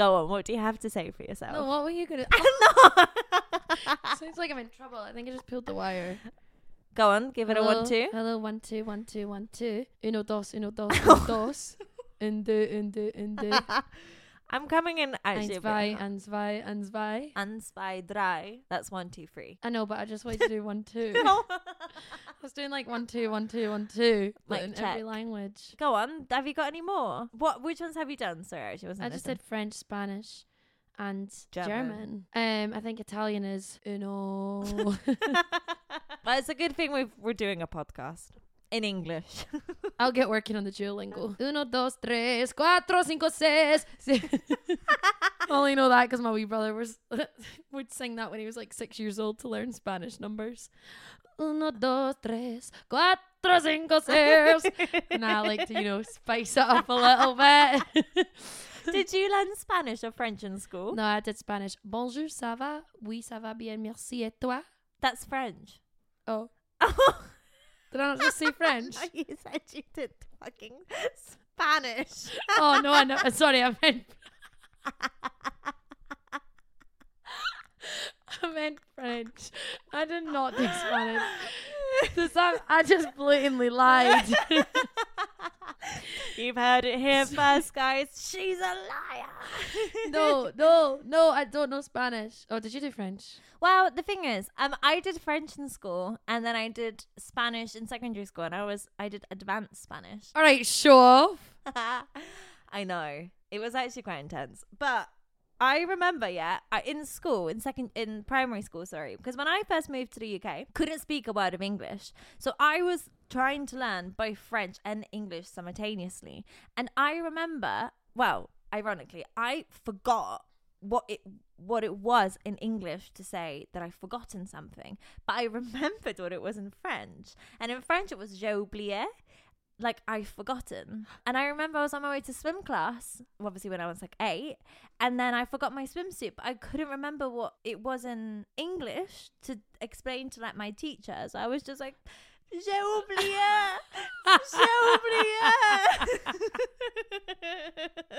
Go on. What do you have to say for yourself? No, what were you gonna? no. Sounds like I'm in trouble. I think I just pulled the wire. Go on. Give it a one two. Hello, one two, one two, one two. Uno dos, uno dos, uno dos. Un deux, un deux, un deux. I'm coming in actually. a bit zwei, ein zwei, zwei. And zwei drei. That's one two three. I know, but I just wanted to do one two. I was doing like one two, one two, one two, like in every language. Go on. Have you got any more? What? Which ones have you done? Sorry, I actually wasn't. I just listening. did French, Spanish, and German. German. Um, I think Italian is uno. but it's a good thing we've, we're doing a podcast in English. I'll get working on the Duolingo. Uno, dos, tres, cuatro, cinco, seis. Only know that because my wee brother was would sing that when he was like six years old to learn Spanish numbers. Uno, dos, tres, cuatro, cinco, seis. And I like to, you know, spice it up a little bit. did you learn Spanish or French in school? no, I did Spanish. Bonjour, ça va? Oui, ça va bien, merci. Et toi? That's French. Oh, Oh, did I not just say French? you said you did fucking Spanish. oh no, I know. Uh, sorry, I meant. I meant French. I did not do Spanish. I just blatantly lied. You've heard it here first, guys. She's a liar. no, no, no, I don't know Spanish. Oh, did you do French? Well, the thing is, um, I did French in school, and then I did Spanish in secondary school, and I was I did advanced Spanish. All right, off. I know it was actually quite intense, but I remember, yeah, in school, in second, in primary school, sorry, because when I first moved to the UK, couldn't speak a word of English, so I was trying to learn both French and English simultaneously, and I remember, well, ironically, I forgot what it what it was in English to say that I've forgotten something, but I remembered what it was in French, and in French it was j'ai oublié, like I've forgotten. And I remember I was on my way to swim class, obviously when I was like eight, and then I forgot my swimsuit, but I couldn't remember what it was in English to explain to like my teacher. So I was just like, j'ai oublié, j'ai oublié.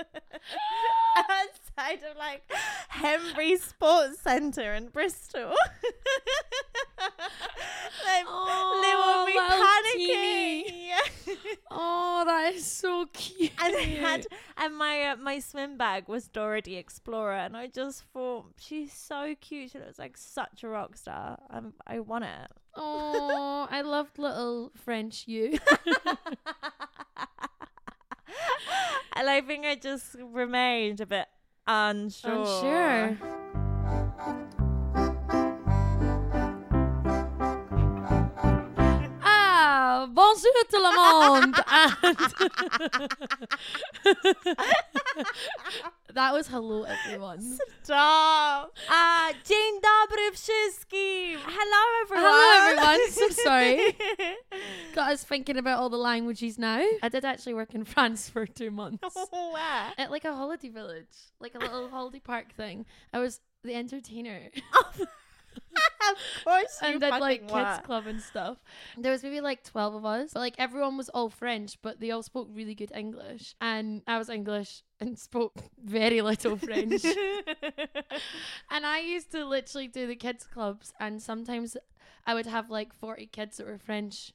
Outside of like Henbury Sports Centre in Bristol. like, Oh, little panicking. Oh, that is so cute. and I had and my uh, my swim bag was Dora the Explorer, and I just thought she's so cute. She looks like such a rock star. I'm, I want it. Oh, I loved little French you. and I think I just remained a bit unsure. Unsure. Bonjour tout le monde. That was hello everyone. Stop. Ah, dzień dobry wszystkim. Hello everyone. Hello everyone. So sorry. Got us thinking about all the languages now. I did actually work in France for two months. Where? At like a holiday village, like a little holiday park thing. I was the entertainer. of course you and did like fucking kids club and stuff. There was maybe like twelve of us, but like everyone was all French, but they all spoke really good English, and I was English and spoke very little French. and I used to literally do the kids clubs, and sometimes I would have like forty kids that were French,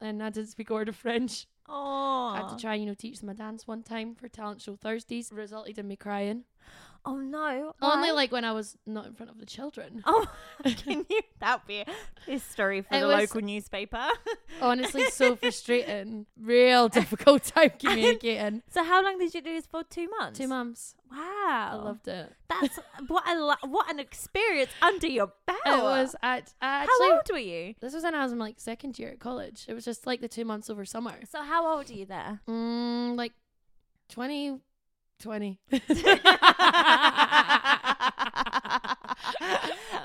and I didn't speak a word of French. Oh. I had to try, you know, teach them a dance one time for talent show Thursdays. Resulted in me crying. Oh no. Only Why? like when I was not in front of the children. Oh, can you? That be a story for It the was- local newspaper. Honestly, so frustrating. Real difficult time communicating. so, how long did you do this for? Two months. Two months. Wow, I loved it. That's what a lo- what an experience under your belt. It was at actually. How old were you? This was when I was in like second year at college. It was just like the two months over summer. So, how old are you there? Mm, like 20, 20.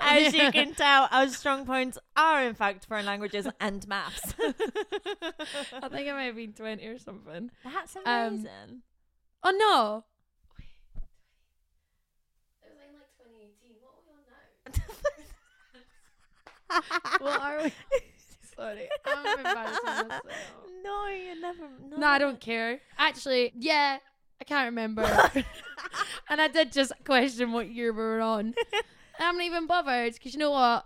As you can tell, our strong points are in fact foreign languages and maths. I think it might have been 20 or something. That's Um, amazing. Oh no. It was in like 2018. What are we on now? What are we? Sorry. I'm embarrassing myself. no, you never. No, No, I don't care. Actually, yeah, I can't remember. and I did just question what year we were on. I'm not even bothered because you know what?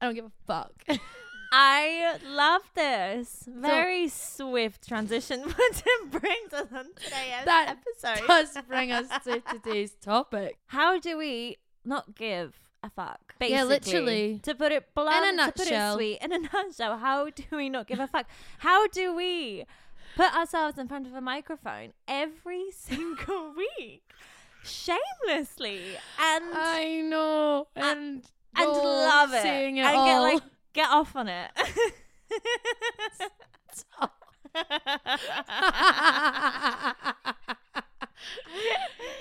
I don't give a fuck. I love this. Very swift transition, but it brings us on today's That episode. does bring us to today's topic. How do we not give a fuck? Basically, Yeah, literally. To put it blunt, In a to put it sweet, in a nutshell, how do we not give a fuck? How do we put ourselves in front of a microphone every single week, shamelessly, and I know, and and go love it and all. get like get off on it?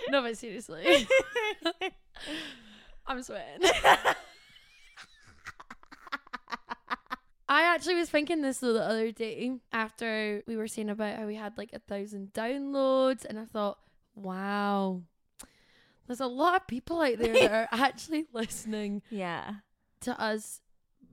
no, but seriously, I'm sweating. I actually was thinking this the other day after we were saying about how we had like a thousand downloads, and I thought, wow, there's a lot of people out there that are actually listening yeah. to us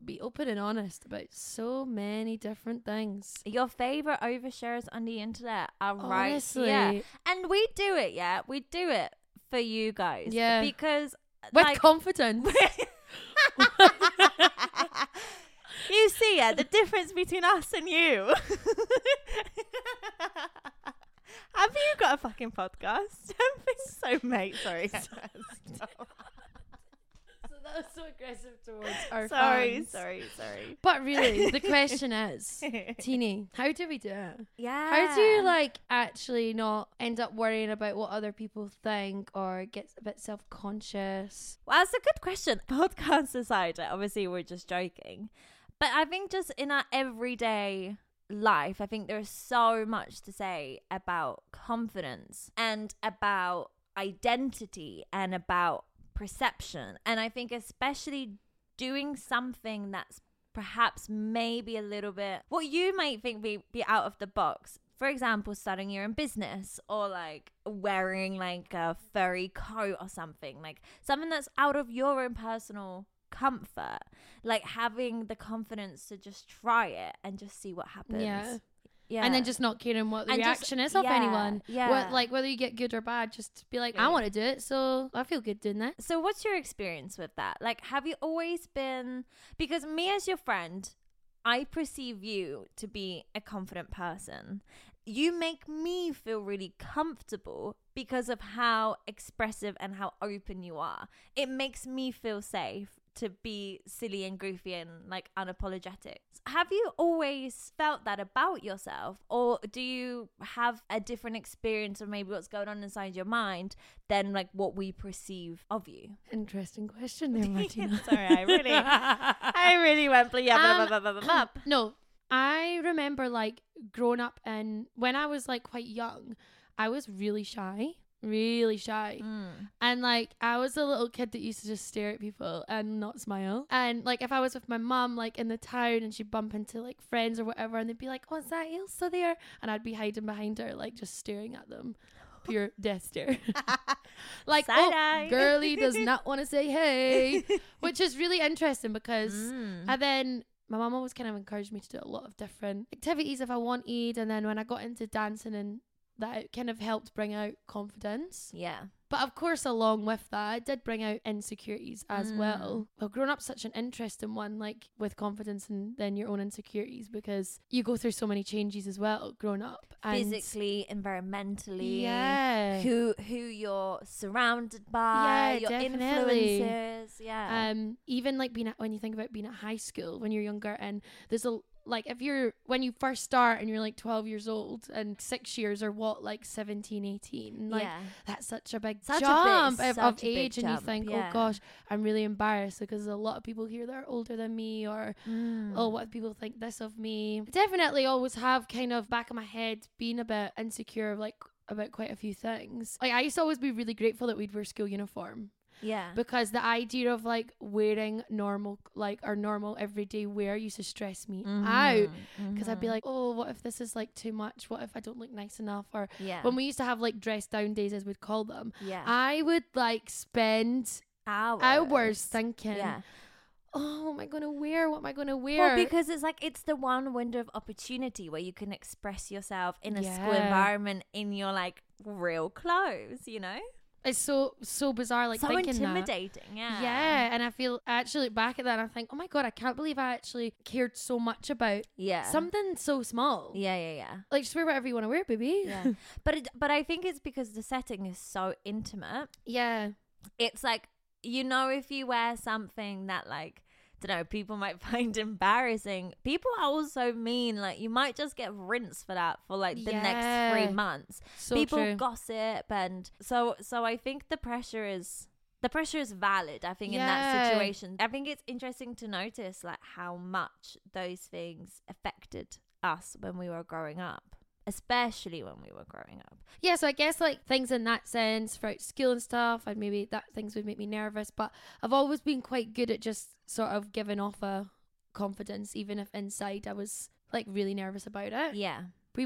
be open and honest about so many different things. Your favorite overshares on the internet are right Yeah. And we do it, yeah. We do it for you guys. Yeah. Because with like confidence. you see, yeah, the difference between us and you. Have you got a fucking podcast? Don't think so, mate. Sorry. So that was so aggressive towards our sorry, fans. sorry, sorry. But really, the question is, Tini, how do we do it? yeah. How do you like actually not end up worrying about what other people think or get a bit self conscious? Well, that's a good question. Podcast aside, obviously we're just joking. But I think just in our everyday life, I think there's so much to say about confidence and about identity and about perception. And I think especially doing something that's perhaps maybe a little bit what you might think be, be out of the box for example starting your own business or like wearing like a furry coat or something like something that's out of your own personal comfort like having the confidence to just try it and just see what happens Yeah. yeah And then just not caring what the And just- reaction is of yeah, anyone. yeah. What, like whether you get good or bad, just be like, I want to do it, so I feel good doing that. So, what's your experience with that? Like, have you always been, because me as your friend, I perceive you to be a confident person. You make me feel really comfortable because of how expressive and how open you are. It makes me feel safe to be silly and goofy and like unapologetic. Have you always felt that about yourself, or do you have a different experience of maybe what's going on inside your mind than like what we perceive of you? Interesting question there, Martina. Sorry, I really, I really went blah, blah, Um, blah, blah, blah, blah, blah. no, I remember like growing up and when I was like quite young, I was really shy, really shy. Mm. And like I was a little kid that used to just stare at people and not smile. And like if I was with my mum like in the town and she'd bump into like friends or whatever and they'd be like, Oh, is that Ailsa there? And I'd be hiding behind her, like just staring at them. Pure death stare. like oh, girly does not want to say hey. Which is really interesting because Mm. and then my mum always kind of encouraged me to do a lot of different activities if I wanted. And then when I got into dancing and that it kind of helped bring out confidence. yeah. But of course, along with that, it did bring out insecurities as Mm. well. Well, growing up, such an interesting one, like with confidence and then your own insecurities, because you go through so many changes as well growing up. Physically, environmentally, yeah. who who you're surrounded by, Yeah, your definitely. influences, yeah. um even like being at when you think about being at high school when you're younger and there's a like if you're when you first start and you're like 12 years old and six years or what like 17 18 like yeah. that's such a big Such a big- jump of, of age and jump, you think yeah. oh gosh i'm really embarrassed because a lot of people here that are older than me or Mm. oh what people think this of me definitely always have kind of back of my head being a bit insecure like about quite a few things like i used to always be really grateful that we'd wear school uniform yeah. because the idea of like wearing normal like our normal everyday wear used to stress me out because I'd be Mhm. like oh what if this is like too much what if I don't look nice enough or yeah. when we used to have like dress down days as we'd call them yeah. I would like spend hours. hours thinking Yeah. oh what am I gonna wear what am I gonna wear Well, because it's like it's the one window of opportunity where you can express yourself in a school environment in your like real clothes, you know? It's so so bizarre. Like so thinking that. intimidating. Yeah. Yeah, and I feel actually look back at that and I think, oh my god, I can't believe I actually cared so much about Yeah. something so small. Yeah, yeah, yeah. Like just wear whatever you want to wear, baby. Yeah. but it, but I think it's because the setting is so intimate. yeah. It's like you know if you wear something that like don't know people might find embarrassing. People are also mean. Like you might just get rinsed for that for like the next three months. So people true. gossip and so so I think the pressure is the pressure is valid. I think in that situation, I think it's interesting to notice like how much those things affected us when we were growing up, especially when we were growing up. yeah, so I guess like things in that sense throughout school and stuff, and maybe that things would make me nervous, but I've always been quite good at just sort of giving off a confidence, even if inside I was like really nervous about it. Yeah.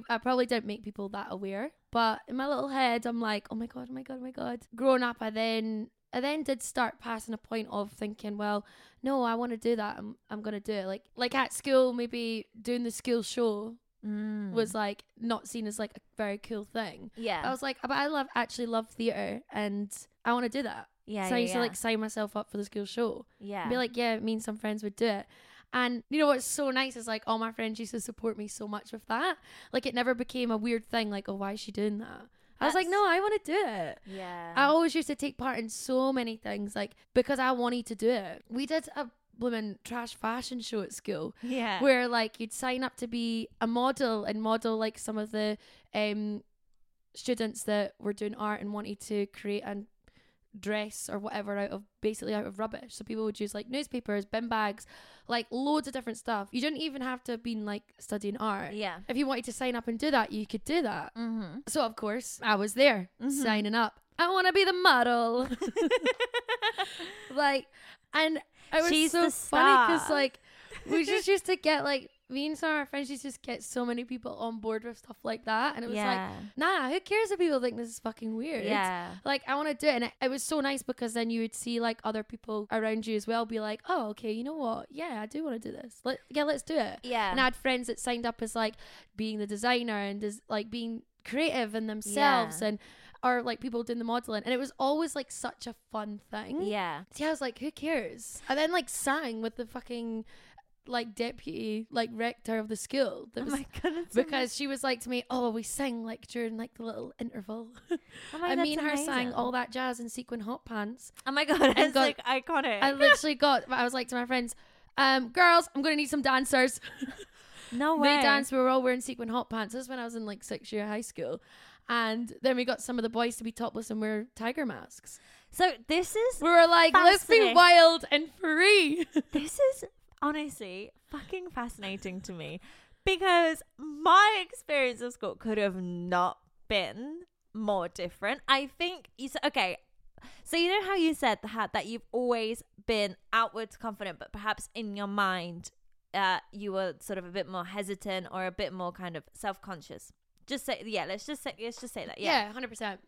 I probably don't make people that aware, but in my little head, I'm like, oh my god, oh my god, oh my god. Growing up, I then I then did start passing a point of thinking, well, no, I want to do that. I'm I'm gonna do it. Like like at school, maybe doing the school show Mm. was like not seen as like a very cool thing. yeah. I was like, but I love actually love theater, and I want to do that. Yeah. so I yeah, used to like sign myself up for the school show. yeah. Be like, yeah, me and some friends would do it. And you know what's so nice is like all my friends used to support me so much with that. Like it never became a weird thing. Like, oh, why is she doing that? I was like, no, I want to do it. yeah. I always used to take part in so many things, like because I wanted to do it. We did a blooming trash fashion show at school yeah. where like you'd sign up to be a model and model like some of the um students that were doing art and wanted to create a dress or whatever out of basically out of rubbish. So people would use like newspapers, bin bags, like loads of different stuff. You didn't even have to have been like studying art. yeah. If you wanted to sign up and do that, you could do that. Mm-hmm. So of course, I was there Mhm. signing up. I want to be the model. like, and it was She's so funny because like we just used to get like me and some of our friends used to just get so many people on board with stuff like that, and it was like, nah, who cares if people think this is fucking weird? yeah. Like I want to do it, and it, it was so nice because then you would see like other people around you as well be like, oh, okay, you know what? Yeah, I do want to do this. Let yeah, let's do it. Yeah. And I had friends that signed up as like being the designer and des- like being creative in themselves Yeah. and or like people doing the modeling and it was always like such a fun thing. yeah. See, I was like, who cares? and then like sang with the fucking like deputy like rector of the school. That Oh was, my god. That's because she was like to me, oh, we sing like during like the little interval. Oh my, and me and her sang all that jazz in sequin hot pants. Oh my god, it's got- like iconic. I literally got. I was like to my friends, um, girls, I'm gonna need some dancers. no They way. danced. We were all wearing sequin hot pants. This is when I was in like sixth year high school. And then we got some of the boys to be topless and wear tiger masks. So this is We were like, let's be wild and free. this is honestly fucking fascinating to me because my experience of school could have not been more different. I think you said okay. So you know how you said that that you've always been outwards confident, but perhaps in your mind, uh, you were sort of a bit more hesitant or a bit more kind of self conscious. Just say yeah. Let's just say let's just say that yeah. yeah, hundred percent.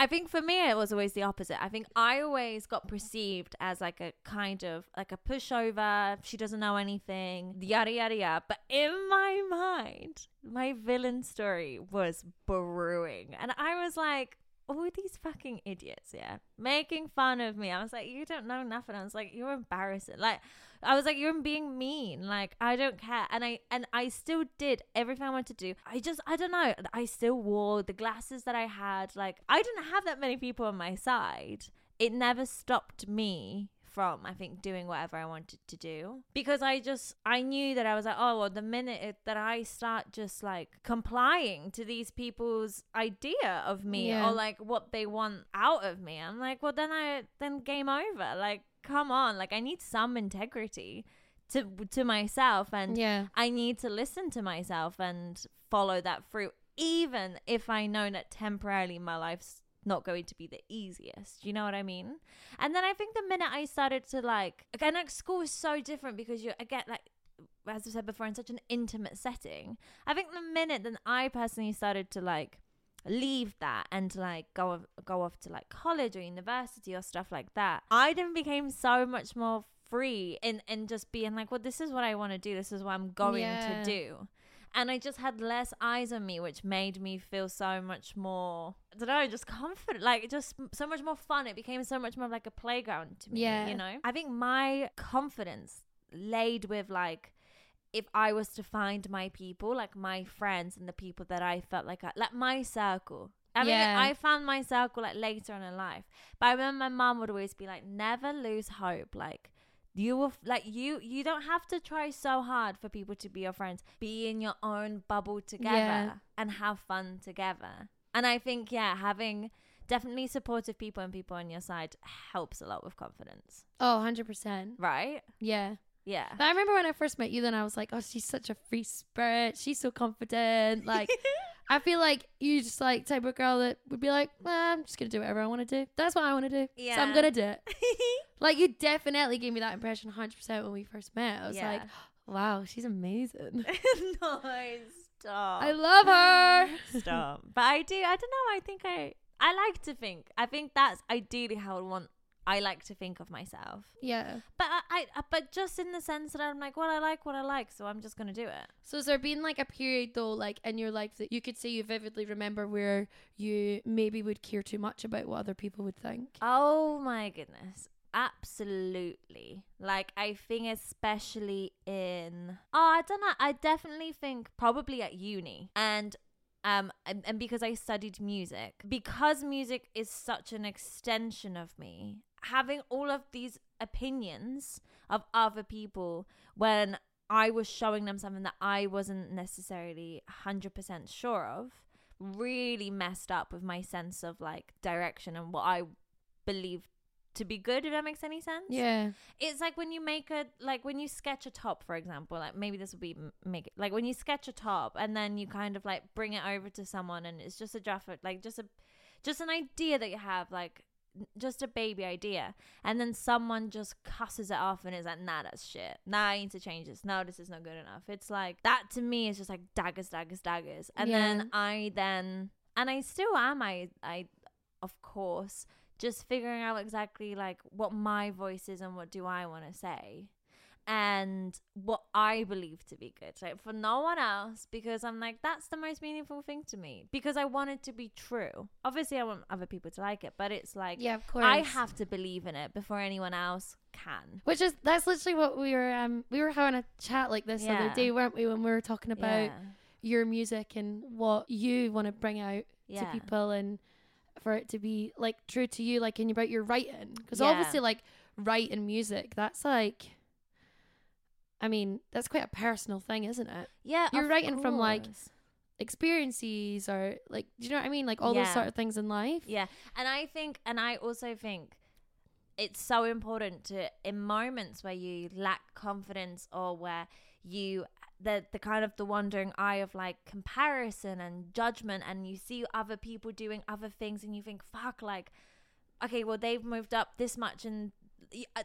I think for me it was always the opposite. I think I always got perceived as like a kind of like a pushover. She doesn't know anything, yada yada yada. But in my mind, my villain story was brewing, and I was like, Oh, all these fucking idiots, yeah, making fun of me. I was like, you don't know nothing. I was like, you're embarrassing. Like, I was like, you're being mean. Like, I don't care. And I and I still did everything I wanted to do. I just, I don't know. I still wore the glasses that I had. Like, I didn't have that many people on my side. It never stopped me from I think doing whatever I wanted to do because I just I knew that I was like oh well the minute it, that I start just like complying to these people's idea of me Yeah. or like what they want out of me I'm like well then I then game over like come on like I need some integrity to to myself and Yeah. I need to listen to myself and follow that through, even if I know that temporarily my life's not going to be the easiest. You know what I mean? And then I think the minute I started to like, again, like school is so different because you, again, like, as I said before, in such an intimate setting. I think the minute that I personally started to like leave that and to like go off, go off to like college or university or stuff like that, I then became so much more free in in just being like, well, this is what I want to do. This is what I'm going Yeah. to do. And I just had less eyes on me, which made me feel so much more. I don't know, just confident, like just so much more fun. It became so much more like a playground to me. Yeah. you know. I think my confidence laid with like if I was to find my people, like my friends and the people that I felt like I, like my circle. I mean, Yeah. I found my circle like later on in life, but I remember my mom would always be like, "Never lose hope." Like you will, like you, you don't have to try so hard for people to be your friends. Be in your own bubble together Yeah. and have fun together. And I think, yeah, having definitely supportive people and people on your side helps a lot with confidence, Oh, 100%. right? Yeah. Yeah. But I remember when I first met you, then I was like, oh, she's such a free spirit. She's so confident. Like, I feel like you just like type of girl that would be like, well, I'm just going to do whatever I want to do. That's what I want to do. So I'm going to do it. Like, you definitely gave me that impression 100% when we first met. I was like, wow, she's amazing. no, stop. I love her. stop. But I do. I don't know. I think I. I like to think. I think that's ideally how I want. I like to think of myself. Yeah. But I, I. Uh, but just in the sense that I'm like, well, I like what I like, so I'm just gonna do it. So has there been like a period though, like in your life that you could say you vividly remember where you maybe would care too much about what other people would think? Oh my goodness. Absolutely. Like I think especially in Oh, I don't know. I definitely think probably at uni. And um and, and because I studied music, because music is such an extension of me, having all of these opinions of other people when I was showing them something that I wasn't necessarily 100% sure of really messed up with my sense of like direction and what I believe to be good if that makes any sense. Yeah. it's like when you make a like when you sketch a top for example like maybe this would be make it like when you sketch a top and then you kind of like bring it over to someone and it's just a draft of- like just a just an idea that you have like just a baby idea. And then someone just cusses it off and is like nah that's shit. Nah i need to change this. No this is not good enough. It's like that to me is just like daggers daggers daggers. And Yeah. then i then and i still am i i of course just figuring out exactly like what my voice is and what do I want to say and what I believe to be good like for no one else because I'm like that's the most meaningful thing to me because I want it to be true obviously I want other people to like it but it's like Yeah, of course. I have to believe in it before anyone else can Which is that's literally what we were um we were having a chat like this the Yeah. other day, weren't we, when we were talking about yeah your music and what you want to bring out yeah to people and for it to be like true to you like and about your writing. Because Yeah. obviously like writing music that's like I mean that's quite a personal thing isn't it? Yeah You're writing from, like, experiences or like do you know what I mean? Like all those sort of things in life. Yeah. And I think, and I also think it's so important to, in moments where you lack confidence or where you, the, the kind of the wandering eye of like comparison and judgment, and you see other people doing other things and you think, fuck, like, okay, well, they've moved up this much and.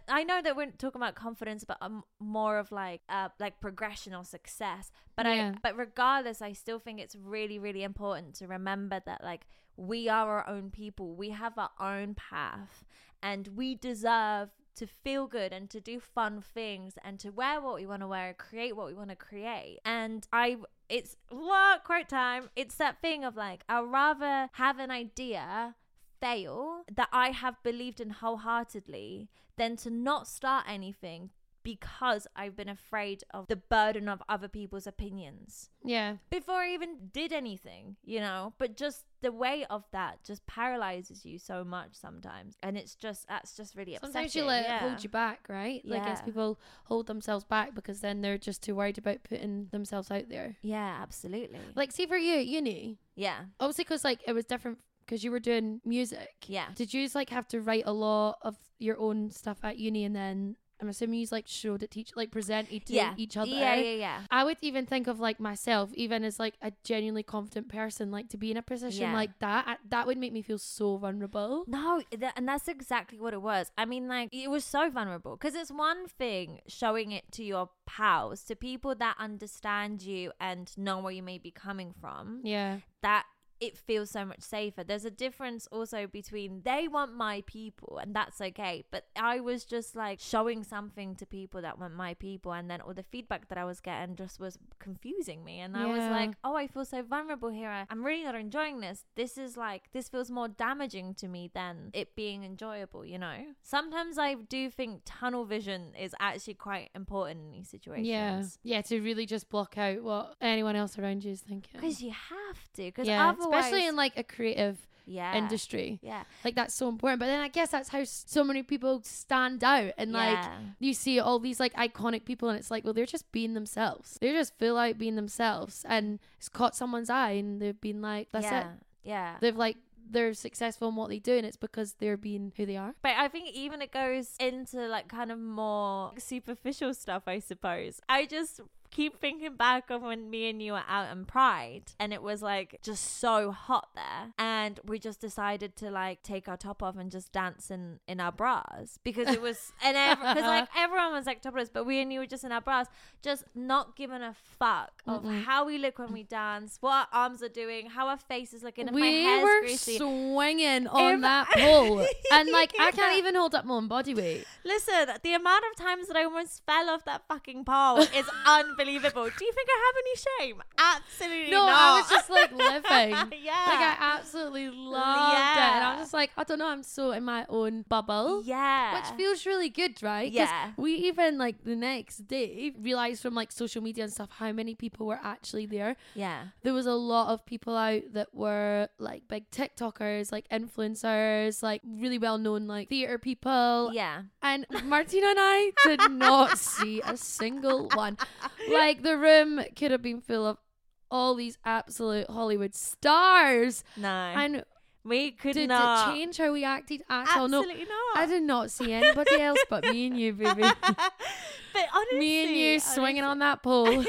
I- know that we're talking about confidence, but I'm more of like uh like progression or success. But Yeah. I but regardless, I still think it's really really important to remember that like we are our own people. We have our own path and we deserve to feel good and to do fun things and to wear what we want to wear, create what we want to create. And I it's what quote time. It's that thing of like I'd rather have an idea fail that I have believed in wholeheartedly than to not start anything because I've been afraid of the burden of other people's opinions yeah before I even did anything, you know. But just the weight of that just paralyzes you so much sometimes, and it's just that's just really upsetting. sometimes you like, yeah. hold you back right like as Yeah. people hold themselves back because then they're just too worried about putting themselves out there Yeah, absolutely. like see for you at uni yeah, obviously because like it was different because you were doing music yeah. did you just like have to write a lot of your own stuff at uni and then i'm assuming you like showed it teach like presented to yeah. each other Yeah, yeah, yeah. I would even think of like myself, even as like a genuinely confident person, like to be in a position Yeah. like that, I- that would make me feel so vulnerable. No, th- and that's exactly what it was. I mean, like, it was so vulnerable because it's one thing showing it to your pals, to people that understand you and know where you may be coming from. Yeah, That it feels so much safer. There's a difference also between they want my people and that's okay, but I was just like showing something to people that want my people, and then all the feedback that I was getting just was confusing me, and I was like, oh, I feel so vulnerable here. I- I'm really not enjoying this. This is like this feels more damaging to me than it being enjoyable. You know, sometimes I do think tunnel vision is actually quite important in these situations. Yeah. Yeah, to really just block out what anyone else around you is thinking. Because you have to. Because Yeah, otherwise, especially in like a creative yeah, industry. Yeah. Like that's so important. But then I guess that's how so many people stand out and like you see all these like iconic people and it's like well they're just being themselves they're just full out being themselves and it's caught someone's eye and they've been like that's yeah. it Yeah. they've like they're successful in what they do and it's because they're being who they are But I think even it goes into like kind of more superficial stuff, I suppose. I just keep thinking back of when me and you were out in Pride and it was like just so hot there. And we just decided to like take our top off and just dance in, in our bras because it was, and because like everyone was like topless, but we and you were just in our bras, just not giving a fuck of Mm-mm. how we look when we dance, what our arms are doing, how our face is looking, if my we hair's were greasy. swinging on If- that pole and like i can't even hold up my own body weight Listen, the amount of times that I almost fell off that fucking pole is unbelievable. Do you think I have any shame? Absolutely no not. i was just like living yeah. like i absolutely loved it and i'm just like i don't know i'm so in my own bubble yeah. which feels really good, right? Yeah. We even like the next day realized from like social media and stuff how many people were actually there. yeah. There was a lot of people out that were like big TikTokers, like influencers, like really well known like theater people. Yeah. And Martina and I did not see a single one. Like the room could have been full of all these absolute Hollywood stars. No. And we could did not. it change how we acted at all? No, Absolutely not. I did not see anybody else but me and you, baby. but honestly, me and you swinging on that pole.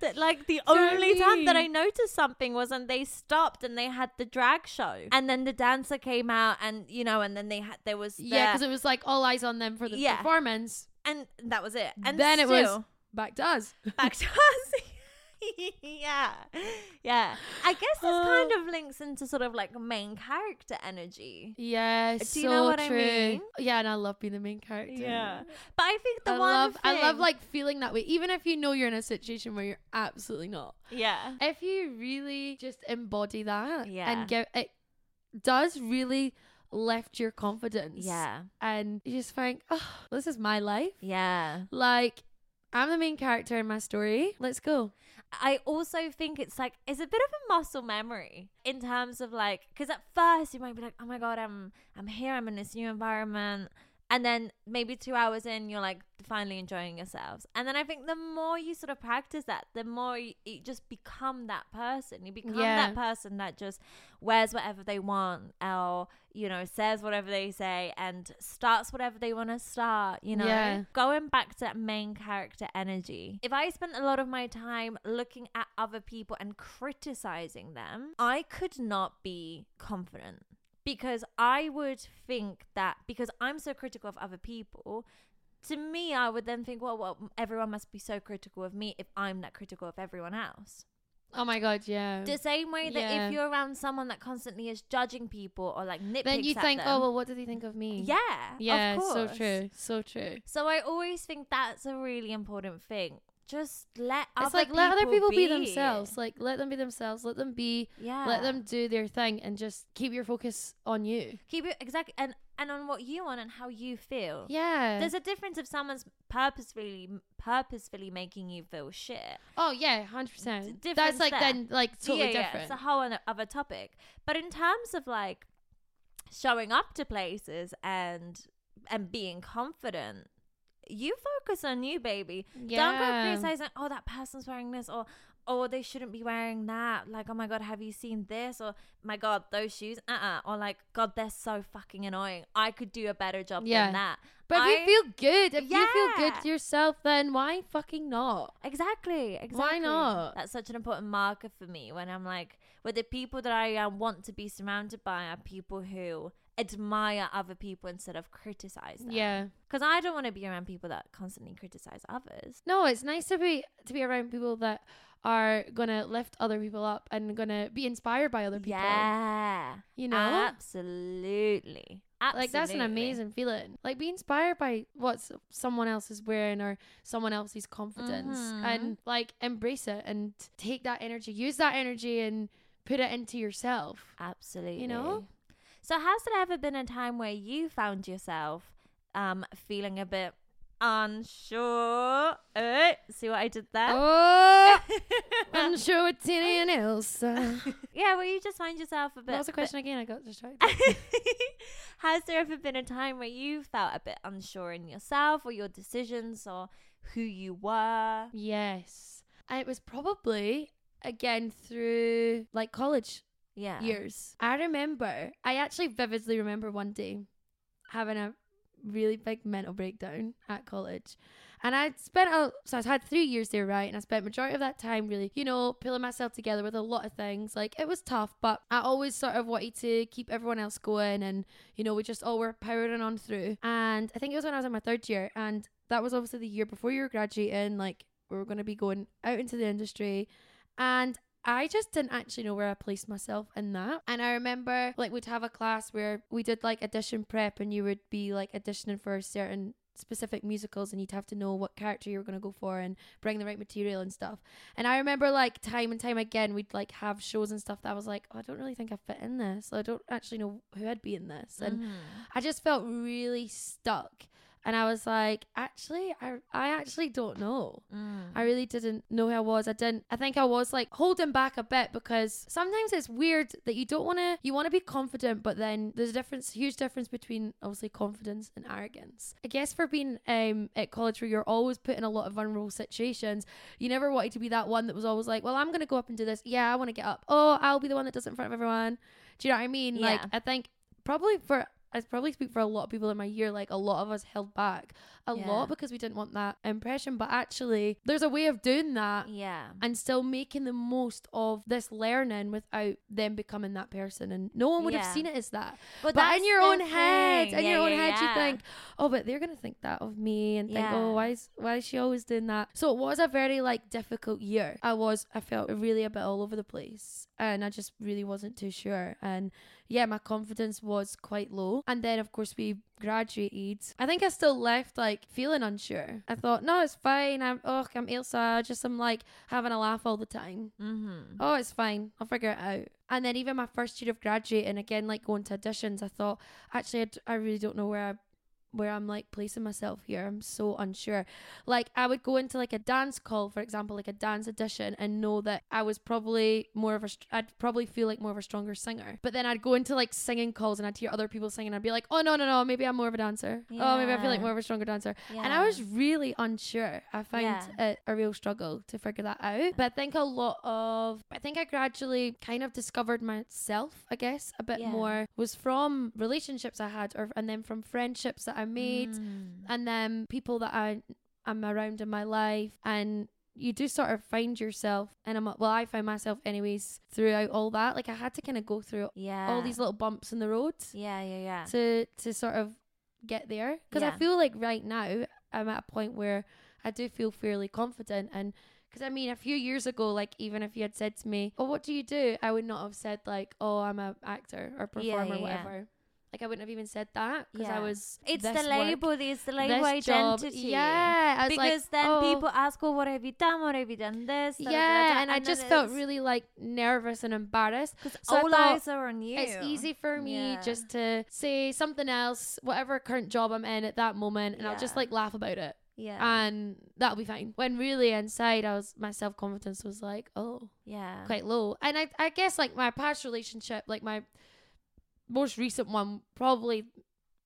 that like the Do you know only time that I noticed something was when they stopped and they had the drag show, and then the dancer came out, and you know, and then they had there was yeah, because it was like all eyes on them for the Yeah. performance. and that was it. And Then it was- still, Back to us. back to us. yeah, yeah. I guess this kind Oh. of links into sort of like main character energy. Yeah, Do so know what I true. mean? Yeah, and I love being the main character. Yeah. But I think the I one love I love like feeling that way even if you know you're in a situation where you're absolutely not. yeah, If you really just embody that Yeah. and give it does really lift your confidence. yeah, And you just think, "Oh, this is my life." yeah. Like I'm the main character in my story. Let's go. I also think it's like it's a bit of a muscle memory in terms of like because at first you might be like oh my god I'm I'm here I'm in this new environment and then maybe two hours in you're like finally enjoying yourselves and then I think the more you sort of practice that the more you, you just become that person you become Yeah. that person that just wears whatever they want or you know says whatever they say and starts whatever they want to start you know Yeah. going back to that main character energy if i spent a lot of my time looking at other people and criticizing them i could not be confident because i would think that because i'm so critical of other people to me i would then think well, well everyone must be so critical of me if i'm that critical of everyone else Oh my god, yeah. the same way that Yeah. if you're around someone that constantly is judging people or like nitpicks then you think, oh, them, oh well, what do they think of me? yeah, yeah, of so true, so true. So I always think that's a really important thing. Just let It's other like let other people be. be themselves. Like let them be themselves. Let them be. Yeah, Let them do their thing, and just keep your focus on you. keep it exactly and and on what you want and how you feel. Yeah. There's a difference if someone's purposefully purposefully making you feel shit. oh yeah, hundred It's percent. difference That's like there. then like totally yeah, yeah, different. it's a whole other topic. But in terms of like showing up to places and and being confident, you focus on you, baby. Don't go Yeah. criticizing, oh, that person's wearing this, or oh, they shouldn't be wearing that. Like, oh my god, have you seen this? Or my god, those shoes, uh uh Or like, god, they're so fucking annoying. I could do a better job Yeah. than that. But if you feel good, if you feel Yeah. good yourself, then why fucking not? Exactly, exactly. Why not? That's such an important marker for me when I'm like, with the people that I uh, want to be surrounded by are people who admire other people instead of criticize them. Yeah. Because I don't want to be around people that constantly criticize others. No, it's nice to be to be around people that are gonna lift other people up and gonna be inspired by other people. Yeah. You know? Absolutely. Absolutely. Like that's an amazing feeling. Like be inspired by what someone else is wearing or someone else's confidence Mhm. and like embrace it and take that energy, use that energy and put it into yourself. Absolutely. You know? So has there ever been a time where you found yourself um feeling a bit unsure? Eh, see what I did there? Oh, unsure with Tini and Ailsa. yeah, where you just find yourself a bit What was the question again? I got distracted. Has there ever been a time where you felt a bit unsure in yourself or your decisions or who you were? yes, and it was probably again through like college Yeah. years. I remember, I actually vividly remember one day having a really big mental breakdown at college. And I'd spent a so I had three years there, right? And I spent majority of that time really, you know, pulling myself together with a lot of things. Like it was tough, but I always sort of wanted to keep everyone else going and, you know, we just all were powering on through. And I think it was when I was in my third year and that was obviously the year before you were graduating, like we were gonna be going out into the industry. And I just didn't actually know where I placed myself in that. And I remember like we'd have a class where we did like audition prep and you would be like auditioning for certain specific musicals and you'd have to know what character you were going to go for and bring the right material and stuff. And I remember like time and time again we'd like have shows and stuff that I was like, oh, I don't really think I fit in this. I don't actually know who I'd be in this. And Mhm. I just felt really stuck. And I was like, actually, I I actually don't know. Mm. I really didn't know who I was. I didn't. I think I was like holding back a bit because sometimes it's weird that you don't want to. You want to be confident, but then there's a difference, huge difference between obviously confidence and arrogance. I guess for being um at college where you're always put in a lot of vulnerable situations, you never wanted to be that one that was always like, well, I'm gonna go up and do this. Yeah, I want to get up. Oh, I'll be the one that does it in front of everyone. Do you know what I mean? Like, Yeah. I think probably for. I probably speak for a lot of people in my year. Like a lot of us held back a Yeah. lot because we didn't want that impression. But actually, there's a way of doing that Yeah. and still making the most of this learning without them becoming that person. And no one would Yeah. have seen it as that. But, But in your own head, thing. in Yeah, your own head, you think, oh, but they're gonna think that of me and think, oh, why is why is she always doing that? So it was a very like difficult year. I was, I felt really a bit all over the place, and I just really wasn't too sure. And yeah, my confidence was quite low. And then of course we graduated. I think I still left like feeling unsure. I thought, no, it's fine. I'm oh, I'm Ailsa. Just I'm like having a laugh all the time Mm-hmm. oh, it's fine. I'll figure it out. And then even my first year of graduating, again, like going to auditions, I thought, actually, I, d- I really don't know where I, where I'm like placing myself here. I'm so unsure. Like I would go into like a dance call, for example, like a dance audition, and know that I was probably more of a, I'd probably feel like more of a stronger singer. But then I'd go into like singing calls and I'd hear other people singing. And I'd be like, oh no no no, maybe I'm more of a dancer. Oh, maybe I feel like more of a stronger dancer. Yeah. And I was really unsure. I find Yeah. it a real struggle to figure that out. But I think a lot of, I think I gradually kind of discovered myself, I guess, a bit Yeah. more was from relationships I had, or and then from friendships that I made, Mm. and then people that I am around in my life, and you do sort of find yourself, and I'm well, I found myself anyways throughout all that. Like I had to kind of go through Yeah. all these little bumps in the road Yeah, yeah, yeah. to to sort of get there because I feel like right now I'm at a point where I do feel fairly confident and because I mean a few years ago like even if you had said to me oh what do you do I would not have said like oh I'm an actor or Yeah, performer yeah, yeah. whatever like I wouldn't have even said that because Yeah. I was it's the work, label, it's the label this job. identity. yeah Because like, then oh, people ask, well, what have you done? What have you done this? Da, da, da, yeah da, and I just felt really like nervous and embarrassed Because So all eyes are on you. It's easy for me Yeah. just to say something else, whatever current job I'm in at that moment, and I'll just like laugh about it, Yeah. and that'll be fine. When really inside, I was my self confidence was like, oh, yeah. quite low, and I I guess like my past relationship, like my most recent one, probably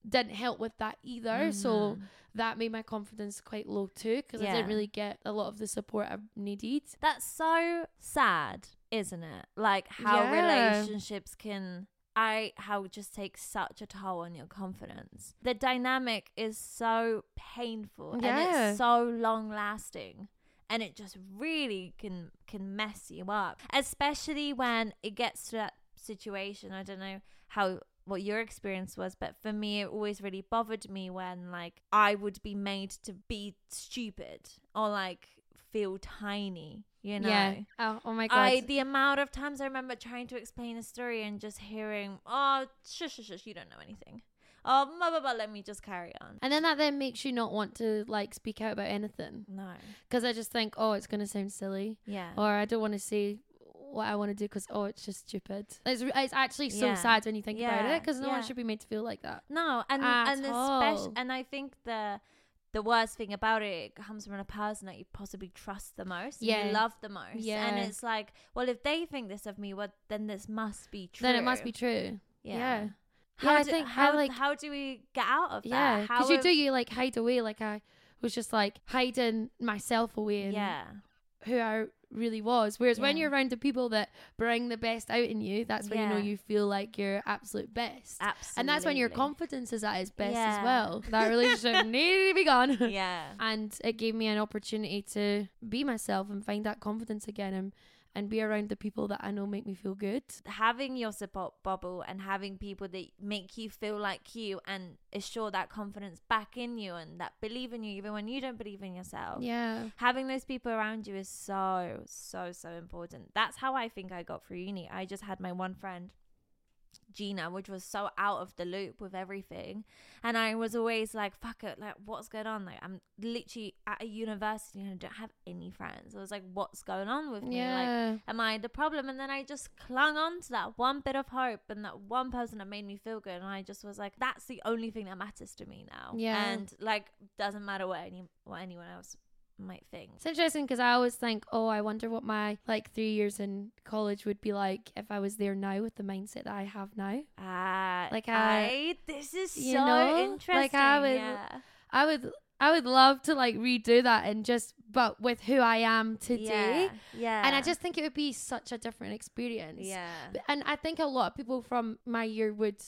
didn't help with that either. So Mhm. that made my confidence quite low too, because I didn't really get a lot of the support I needed. That's so sad, isn't it? Like how Yeah. relationships can I how just takes such a toll on your confidence. The dynamic is so painful and it's so long lasting. And it just really can can mess you up. Especially when it gets to that situation. I don't know how what your experience was, but for me, it always really bothered me when like I would be made to be stupid or like feel tiny. You know. Yeah. Oh, oh my god. I the amount of times I remember trying to explain a story and just hearing, "Oh, shush, shush, shush, you don't know anything." Oh, blah, blah, blah, let me just carry on. and then that then makes you not want to like speak out about anything No. because I just think, oh, it's gonna sound silly, Yeah. or I don't want to say what I want to do because oh, it's just stupid. It's it's actually so Yeah. sad when you think about it because no one should be made to feel like that. No, and and especially, and I think the the worst thing about it, it comes from a person that you possibly trust the most, Yeah. you love the most, Yeah. and it's like, well, if they think this of me, well, then this must be true. Then it must be true. yeah. yeah. How Yeah, I think how like- how do we get out of Yeah, that? How because you do you like hide away. Like I was just like hiding myself away Yeah. who I really was. Whereas when you're around the people that bring the best out in you, that's when you know you feel like your absolute best. Absolutely. And that's when your confidence is at its best as well. That relationship needed to be gone. Yeah. and it gave me an opportunity to be myself and find that confidence again and, and be around the people that I know make me feel good. having your support bubble and having people that make you feel like you and assure that confidence back in you and that believe in you even when you don't believe in yourself. Yeah. Having those people around you is so, so, so important. That's how I think I got through uni. I just had my one friend, Gina, which was so out of the loop with everything. And I was always like, fuck it, like, what's going on? Like, I'm literally at a university and I don't have any friends. I was like, what's going on with me? Like, am I the problem? And then I just clung on to that one bit of hope and that one person that made me feel good. And I just was like, that's the only thing that matters to me now. Yeah. And like, doesn't matter what any what anyone else might think. It's interesting because I always think, oh, I wonder what my like three years in college would be like if I was there now with the mindset that I have now. Ah, Like, uh, I, this is so you know, interesting. like, I would- yeah. I would, I would love to like redo that and just, but with who I am today. Yeah. yeah. And I just think it would be such a different experience. yeah. And I think a lot of people from my year would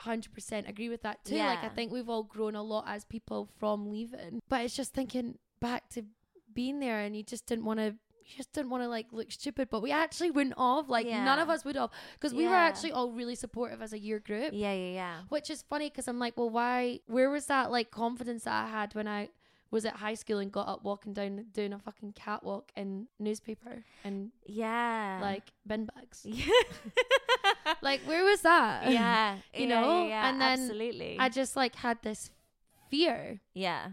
100% agree with that too. Like, I think we've all grown a lot as people from leaving. But it's just thinking back to being there and you just didn't want to. You just didn't want to like look stupid, but we actually wouldn't have. Like none of us would have, because we were actually all really supportive as a year group. Yeah, yeah, yeah. Which is funny because I'm like, well, why? Where was that like confidence that I had when I was at high school and got up walking down doing a fucking catwalk in newspaper and Yeah. like bin bags? yeah. Like, where was that? yeah. You yeah, know? yeah, yeah, And then absolutely. I just like had this fear yeah.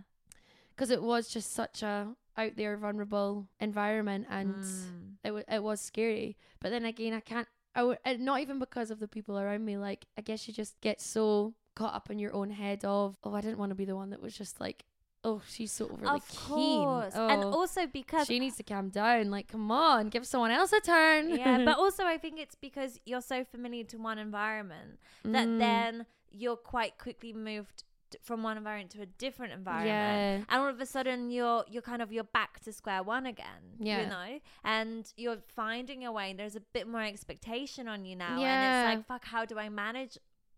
Because it was just such a out there vulnerable environment and Mm. it, w- it was scary. But then again, I can't. I w- not even because of the people around me. Like, I guess you just get so caught up in your own head of, oh, I didn't want to be the one that was just like, oh, she's so overly of keen. course. Oh, And also because she needs to calm down. Like, come on, give someone else a turn. yeah, but also I think it's because you're so familiar to one environment that Mm, then you're quite quickly moved from one environment to a different environment. yeah, And all of a sudden you're you're kind of you're back to square one again. Yeah. You know? And you're finding your way. and There's a bit more expectation on you now. Yeah. And it's like, fuck, how do I manage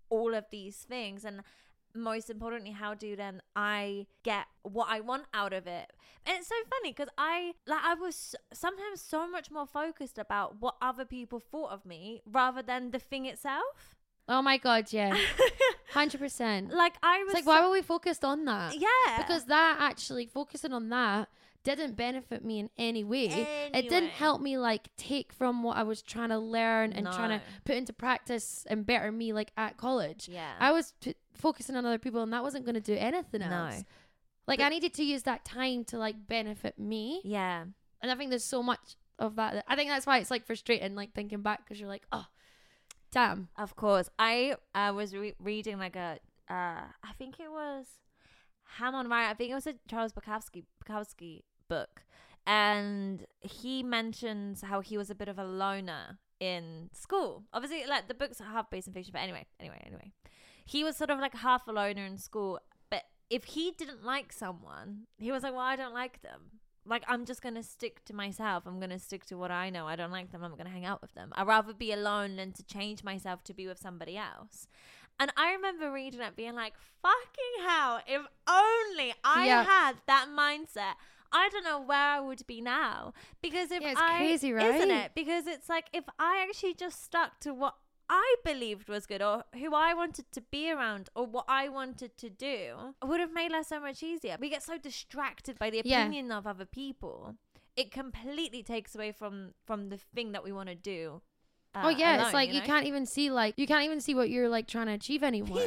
all of these things? And most importantly, how do then I get what I want out of it? And it's so funny because I like I was sometimes so much more focused about what other people thought of me rather than the thing itself. Oh my god, yeah, hundred percent. Like I was It's like, why were we focused on that? yeah Because that actually focusing on that didn't benefit me in any way. It didn't help me like take from what I was trying to learn and trying to put into practice and better me like at college. Yeah. I was p- focusing on other people and that wasn't going to do anything No. else. Like But- I needed to use that time to like benefit me. yeah. And I think there's so much of that- I think that's why it's like frustrating like thinking back because you're like, "Oh, damn." Of course. I uh, was re- reading like a, uh, I think it was Ham on Rye. I think it was a Charles Bukowski, Bukowski book. And he mentions how he was a bit of a loner in school. Obviously, like the books are half based in fiction, but anyway, anyway, anyway. He was sort of like half a loner in school. But if he didn't like someone, he was like, well, I don't like them. Like, I'm just going to stick to myself. I'm going to stick to what I know. I don't like them. I'm going to hang out with them. I'd rather be alone than to change myself to be with somebody else. And I remember reading it being like, fucking hell, if only I Yeah. had that mindset. I don't know where I would be now. Because if Yeah, it's I. crazy, Isn't it? Because it's like, if I actually just stuck to what I believed was good or who I wanted to be around or what I wanted to do would have made life so much easier. We get so distracted by the Yeah. opinion of other people. It completely takes away from from the thing that we want to do. uh, oh yeah, it's like you, know? can't even see like you can't even see what you're like trying to achieve anymore.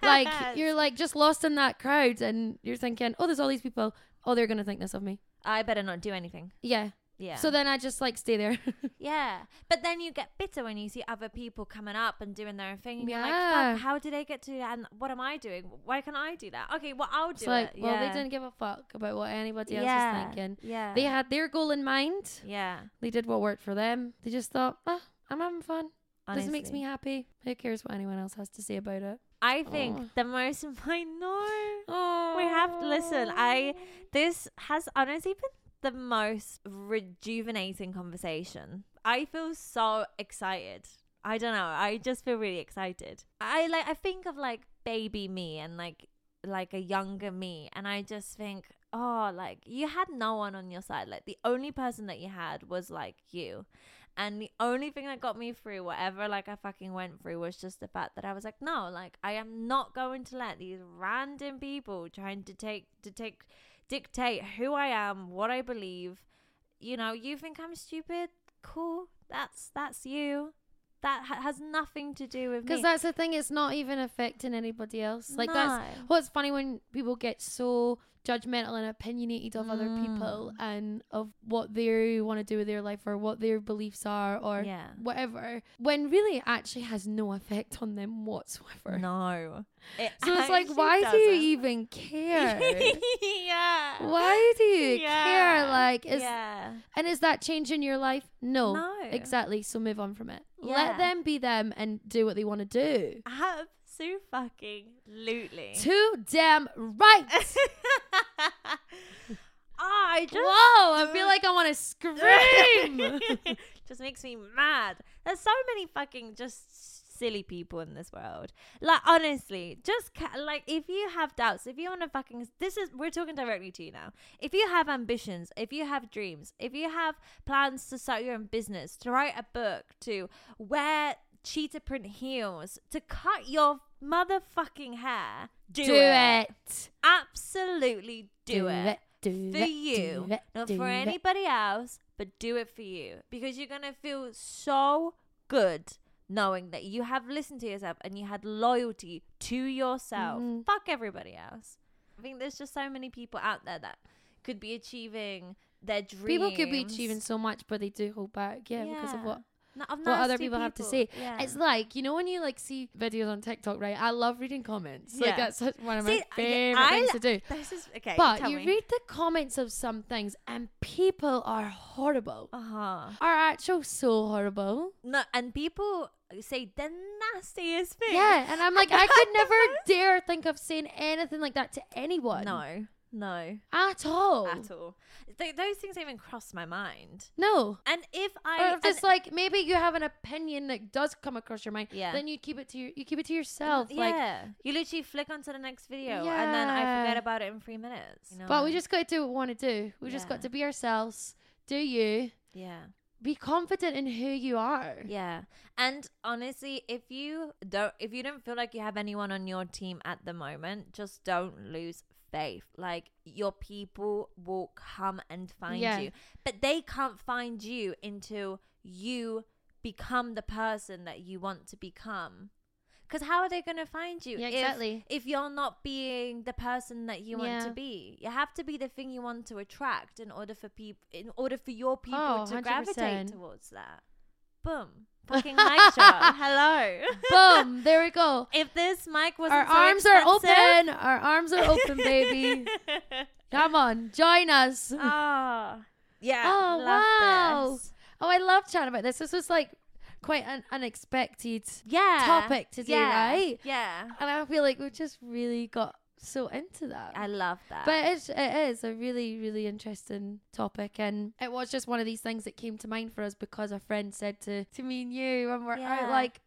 like you're like just lost in that crowd and you're thinking, "Oh, there's all these people. Oh, they're going to think this of me." I better not do anything. Yeah. Yeah. So then I just like stay there. Yeah, but then you get bitter when you see other people coming up and doing their own thing. And you're like, Fuck, how did they get to that? And what am I doing? Why can't I do that? Okay, well, I'll do it's like, it. well, yeah. they didn't give a fuck about what anybody else yeah. is thinking. Yeah. They had their goal in mind. yeah. They did what worked for them. They just thought, ah, I'm having fun. Honestly. This makes me happy. Who cares what anyone else has to say about it? I think Oh. the most, I know. Oh, We have to listen. I- This has honestly been the most rejuvenating conversation. I feel so excited. I don't know. I just feel really excited. I like I think of like baby me and like like a younger me and I just think, oh, like you had no one on your side. Like the only person that you had was like you. And the only thing that got me through whatever like I fucking went through was just the fact that I was like, no, like I am not going to let these random people trying to take to take dictate who I am, what I believe. You know, you think I'm stupid? Cool. That's that's you. That ha- has nothing to do with me. Because that's the thing, it's not even affecting anybody else. Like, that's what's funny when people get so judgmental and opinionated of other people Mm. and of what they want to do with their life or what their beliefs are or yeah. whatever, when really it actually has no effect on them whatsoever. No. It So it's like, why do you even care? yeah. why do you Yeah. care? Like, is yeah. and is that changing your life? No, No. exactly. So move on from it. Yeah. Let them be them and do what they want to do. Absolutely fucking lootly. Too damn right. I just Whoa! I feel like I want to scream. just makes me mad. There's so many fucking just silly people in this world. Like honestly, just ca- like if you have doubts, if you want to fucking this is we're talking directly to you now. If you have ambitions, if you have dreams, if you have plans to start your own business, to write a book, to wear cheetah print heels, to cut your motherfucking hair, do, do it. it. Absolutely do, it Do for it. you, do not do for anybody else, but do it for you because you're gonna feel so good knowing that you have listened to yourself and you had loyalty to yourself. Mhm. Fuck everybody else. I think there's just so many people out there that could be achieving their dreams. People could be achieving so much, but they do hold back. Yeah, because of what what other nasty people have to say. Yeah. It's like you know when you like see videos on TikTok, right? I love reading comments. Like Yeah. that's one of See, my favorite I things to do. this is okay. But you me. read the comments of some things, and people are horrible. Uh huh. Are actual so horrible. No, and people say the nastiest things. Yeah, and I'm like, I could never dare think of saying anything like that to anyone. No, no, at all. at all. Th- those things don't even cross my mind. No. And if Or I, if it's like maybe you have an opinion that does come across your mind, Yeah. then you keep it to your, you keep it to yourself. Like, yeah, you literally flick onto the next video, and then I forget about it in three minutes. You know? but we just got to do what we want to do. We just got to be ourselves. Do you yeah, be confident in who you are? yeah. And honestly, if you don't, if you don't feel like you have anyone on your team at the moment, just don't lose faith. Like your people will come and find Yeah. you, but they can't find you until you become the person that you want to become. Because how are they going to find you? Yeah, if- exactly. if you're not being the person that you want to be. You have to be the thing you want to attract in order for people in order for your people Oh, to gravitate 100%. towards that. Boom. Fucking mic. Hello. Boom! There we go. if this mic wasn't Our so arms are open. Our arms are open, baby. Come on, join us. Ah. yeah. Oh, wow. this. Oh, I love chatting about this. This was like quite an unexpected Yeah. topic today, yeah. right? Yeah. And I feel like we've just really got so into that. I love that. but it's, it is a really, really interesting topic. And it was just one of these things that came to mind for us because a friend said to, to me and you when we're Yeah. out, like,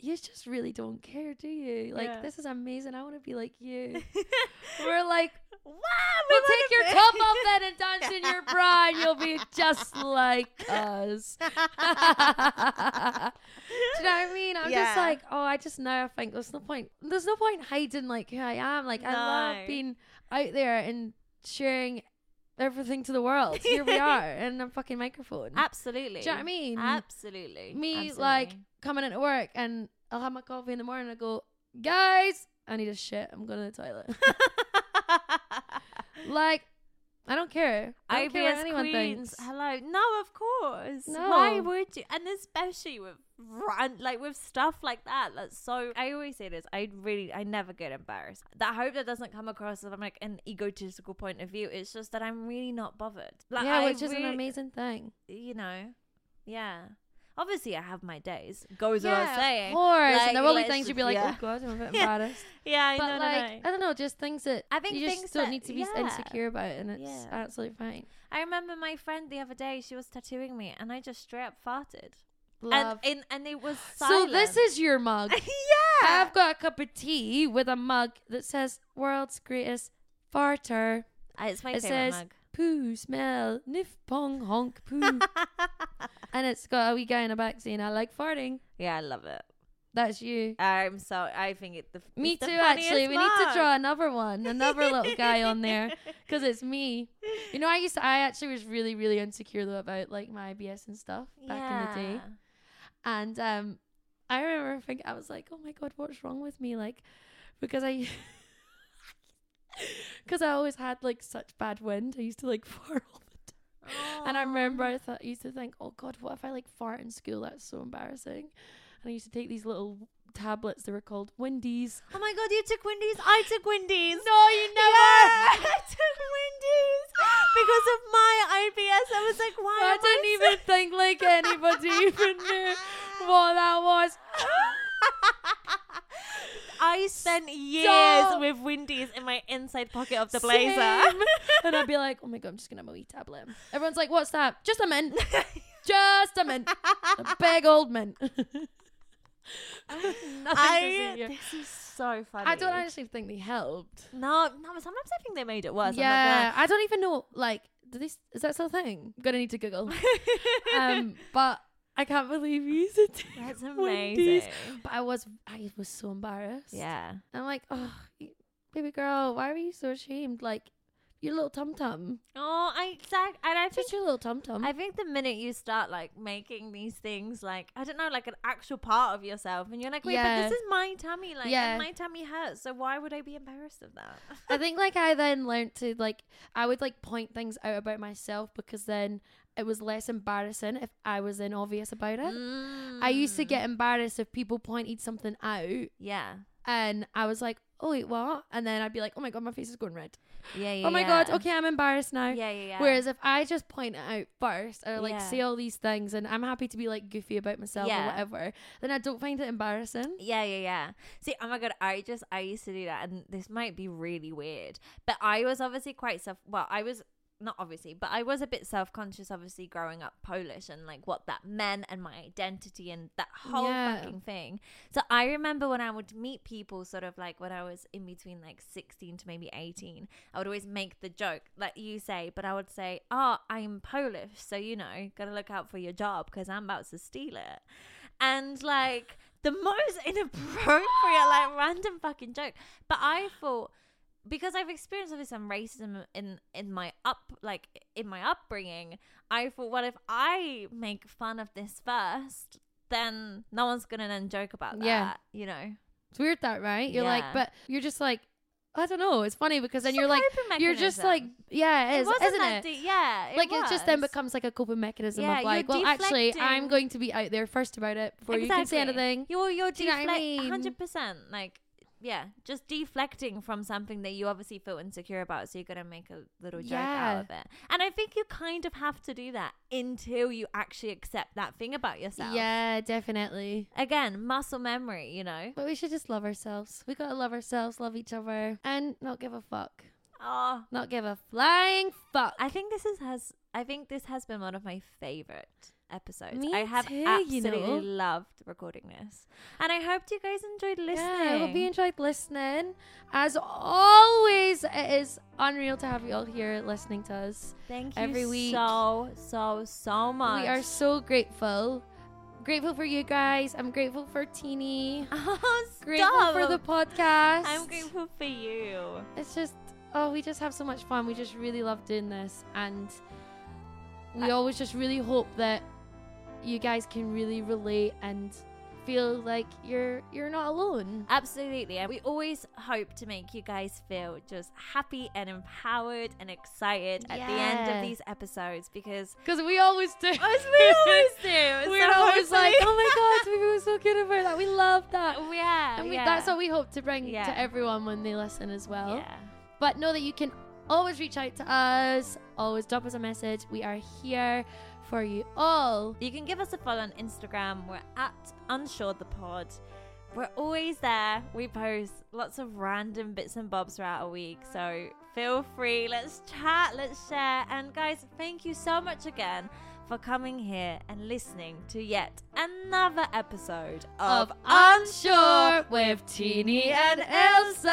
you just really don't care, do you? Like, Yeah. this is amazing. I want to be like you. we're like, Wow, We'll take your top off then and dance in your bra, and you'll be just like us. Do you know what I mean? I'm Yeah. just like, oh, I just know. I think there's no point. There's no point hiding like who I am. Like I love being out there and sharing everything to the world. Here we are in a fucking microphone. Absolutely. Do you know what I mean? Absolutely. Me, Absolutely. like, coming into work and I'll have my coffee in the morning. and I go, guys, I need a shit. I'm going to the toilet. like, I don't care. I don't care what anyone queens. thinks. Hello. No, of course. No. Why would you? And especially with run like with stuff like that. That's so. I always say this. I really, I never get embarrassed. That I hope that doesn't come across as I'm like an egotistical point of view. It's just that I'm really not bothered. Like, yeah, I which is an amazing thing. You know, yeah. Obviously, I have my days. Goes yeah, without saying. Of course. Like, and there will be things you'd be like, yeah. oh god, I'm a bit Yeah. embarrassed. Yeah, but no, no, like, no. I don't know, just things that I think you just things don't that- need to be yeah. insecure about, and it's Yeah. absolutely fine. I remember my friend the other day. She was tattooing me, and I just straight up farted. Love. And, and and it was so this is your mug. yeah. I've got a cup of tea with a mug that says "World's Greatest Farter." Uh, It's my It favorite says- mug. Poo smell, niff pong honk poo, and it's got a wee guy in the back saying, "I like farting." yeah, I love it. That's you. I'm so. I think it. The, Me too. Actually, we need to draw another one, another little guy on there, because it's me. You know, I used to. I actually was really, really insecure though about like my IBS and stuff back in the day. And um, I remember thinking, I was like, oh my god, what's wrong with me? Like, because I, because I always had like such bad wind. I used to like fart all. And I remember I I used to think, oh god, what if I like fart in school? That's so embarrassing. And I used to take these little tablets. They were called Wind-eze. Oh my god, you took Wendy's. I took Wendy's. No, you never. Yeah, I took Wendy's because of my IBS. I was like, why? I didn't even think like anybody even knew what that was. I spent years Stop. with Wendy's in my inside pocket of the blazer. And I'd be like, oh my god, I'm just gonna have a wee tablet. Everyone's like, what's that? Just a mint. Just a mint. A big old mint. I, here. this is so funny. I don't actually think they helped. No, no. Sometimes I think they made it worse. yeah, I don't even know. Like, do they? s- Is that still a thing? I'm gonna need to Google. I'm not gonna um, but I can't believe you used it. That's Wendy's. amazing. But I was, I was so embarrassed. Yeah. I'm like, oh, baby girl, why are you so ashamed? Like, oh, your little tum tum, Oh, I exact. And I think just your little tum tum. I think the minute you start like making these things like I don't know like an actual part of yourself and you're like wait Yeah. but this is my tummy like Yeah. and my tummy hurts so why would I be embarrassed of that? I think like I then learned to like I would like point things out about myself because then it was less embarrassing if I was then obvious about it. I used to Mm. get embarrassed if people pointed something out yeah and I was like, oh wait, what? And then I'd be like, oh my god, my face is going red. yeah yeah oh my yeah. god, okay, I'm embarrassed now. yeah yeah yeah Whereas if I just point it out first or like Yeah. say all these things and I'm happy to be like goofy about myself Yeah. or whatever, then I don't find it embarrassing. Yeah, yeah, yeah. See, oh my god, I just I used to do that, and this might be really weird, but I was obviously quite self. Well, I was not obviously, but I was a bit self conscious, obviously growing up Polish and like what that meant and my identity and that whole Yeah. fucking thing. So I remember when I would meet people, sort of like when I was in between like sixteen to maybe eighteen, I would always make the joke like you say, but I would say, "Oh, I'm Polish, so you know, gotta look out for your job because I'm about to steal it." and like the most inappropriate, like random fucking joke. But I thought because I've experienced obviously some racism in in my up like in my upbringing, I thought, well, if I make fun of this first, then no one's gonna then joke about that. Yeah. you know. It's weird that, right? You're like, but you're just like, I don't know. It's funny because then It's you're like, you're just like, yeah, it It is, wasn't isn't it? deep. Yeah, it like it just then becomes like a coping mechanism Yeah, of like, well, actually, I'm going to be out there first about it before you can say anything. You're you're Do you know what I deflect mean? hundred percent like yeah, just deflecting from something that you obviously feel insecure about, so you're gonna make a little joke Yeah. out of it. And I think you kind of have to do that until you actually accept that thing about yourself. Yeah, definitely. Again, muscle memory, you know. But we should just love ourselves. We gotta love ourselves, love each other, and not give a fuck. Oh, Not give a flying fuck. I think this is has. I think this has been one of my favorite episodes. Me I have too, you absolutely know. loved recording this. And I hope you guys enjoyed listening. Yeah, I hope you enjoyed listening. As always, it is unreal to have you all here listening to us. Thank you every week. so, so, so much. We are so grateful. Grateful for you guys. I'm grateful for Tini. Oh, Grateful for the podcast. I'm grateful for you. It's just, oh, we just have so much fun. We just really love doing this. And we always just really hope that you guys can really relate and feel like you're you're not alone. Absolutely. And we always hope to make you guys feel just happy and empowered and excited at the end of these episodes because Because we always do. as we always do. We're so always like, oh my god, we were so good about that. We love that. yeah, And we, yeah. that's what we hope to bring Yeah. to everyone when they listen as well. Yeah. But know that you can always reach out to us, always drop us a message. We are here for you all. You can give us a follow on Instagram. We're at Unsure the Pod. We're always there. We post lots of random bits and bobs throughout a week. So feel free. Let's chat. Let's share. And guys, thank you so much again for coming here and listening to yet another episode of, Of Unsure with Tini and Ailsa.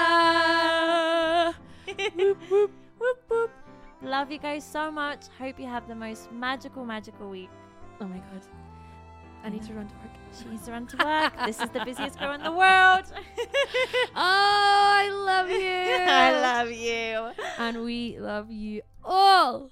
whoop, whoop, whoop, whoop. Love you guys so much. Hope you have the most magical, magical week. Oh my god. I need to run to work. She needs to run to work. this is the busiest girl in the world. Oh, I love you. I love you. and we love you all.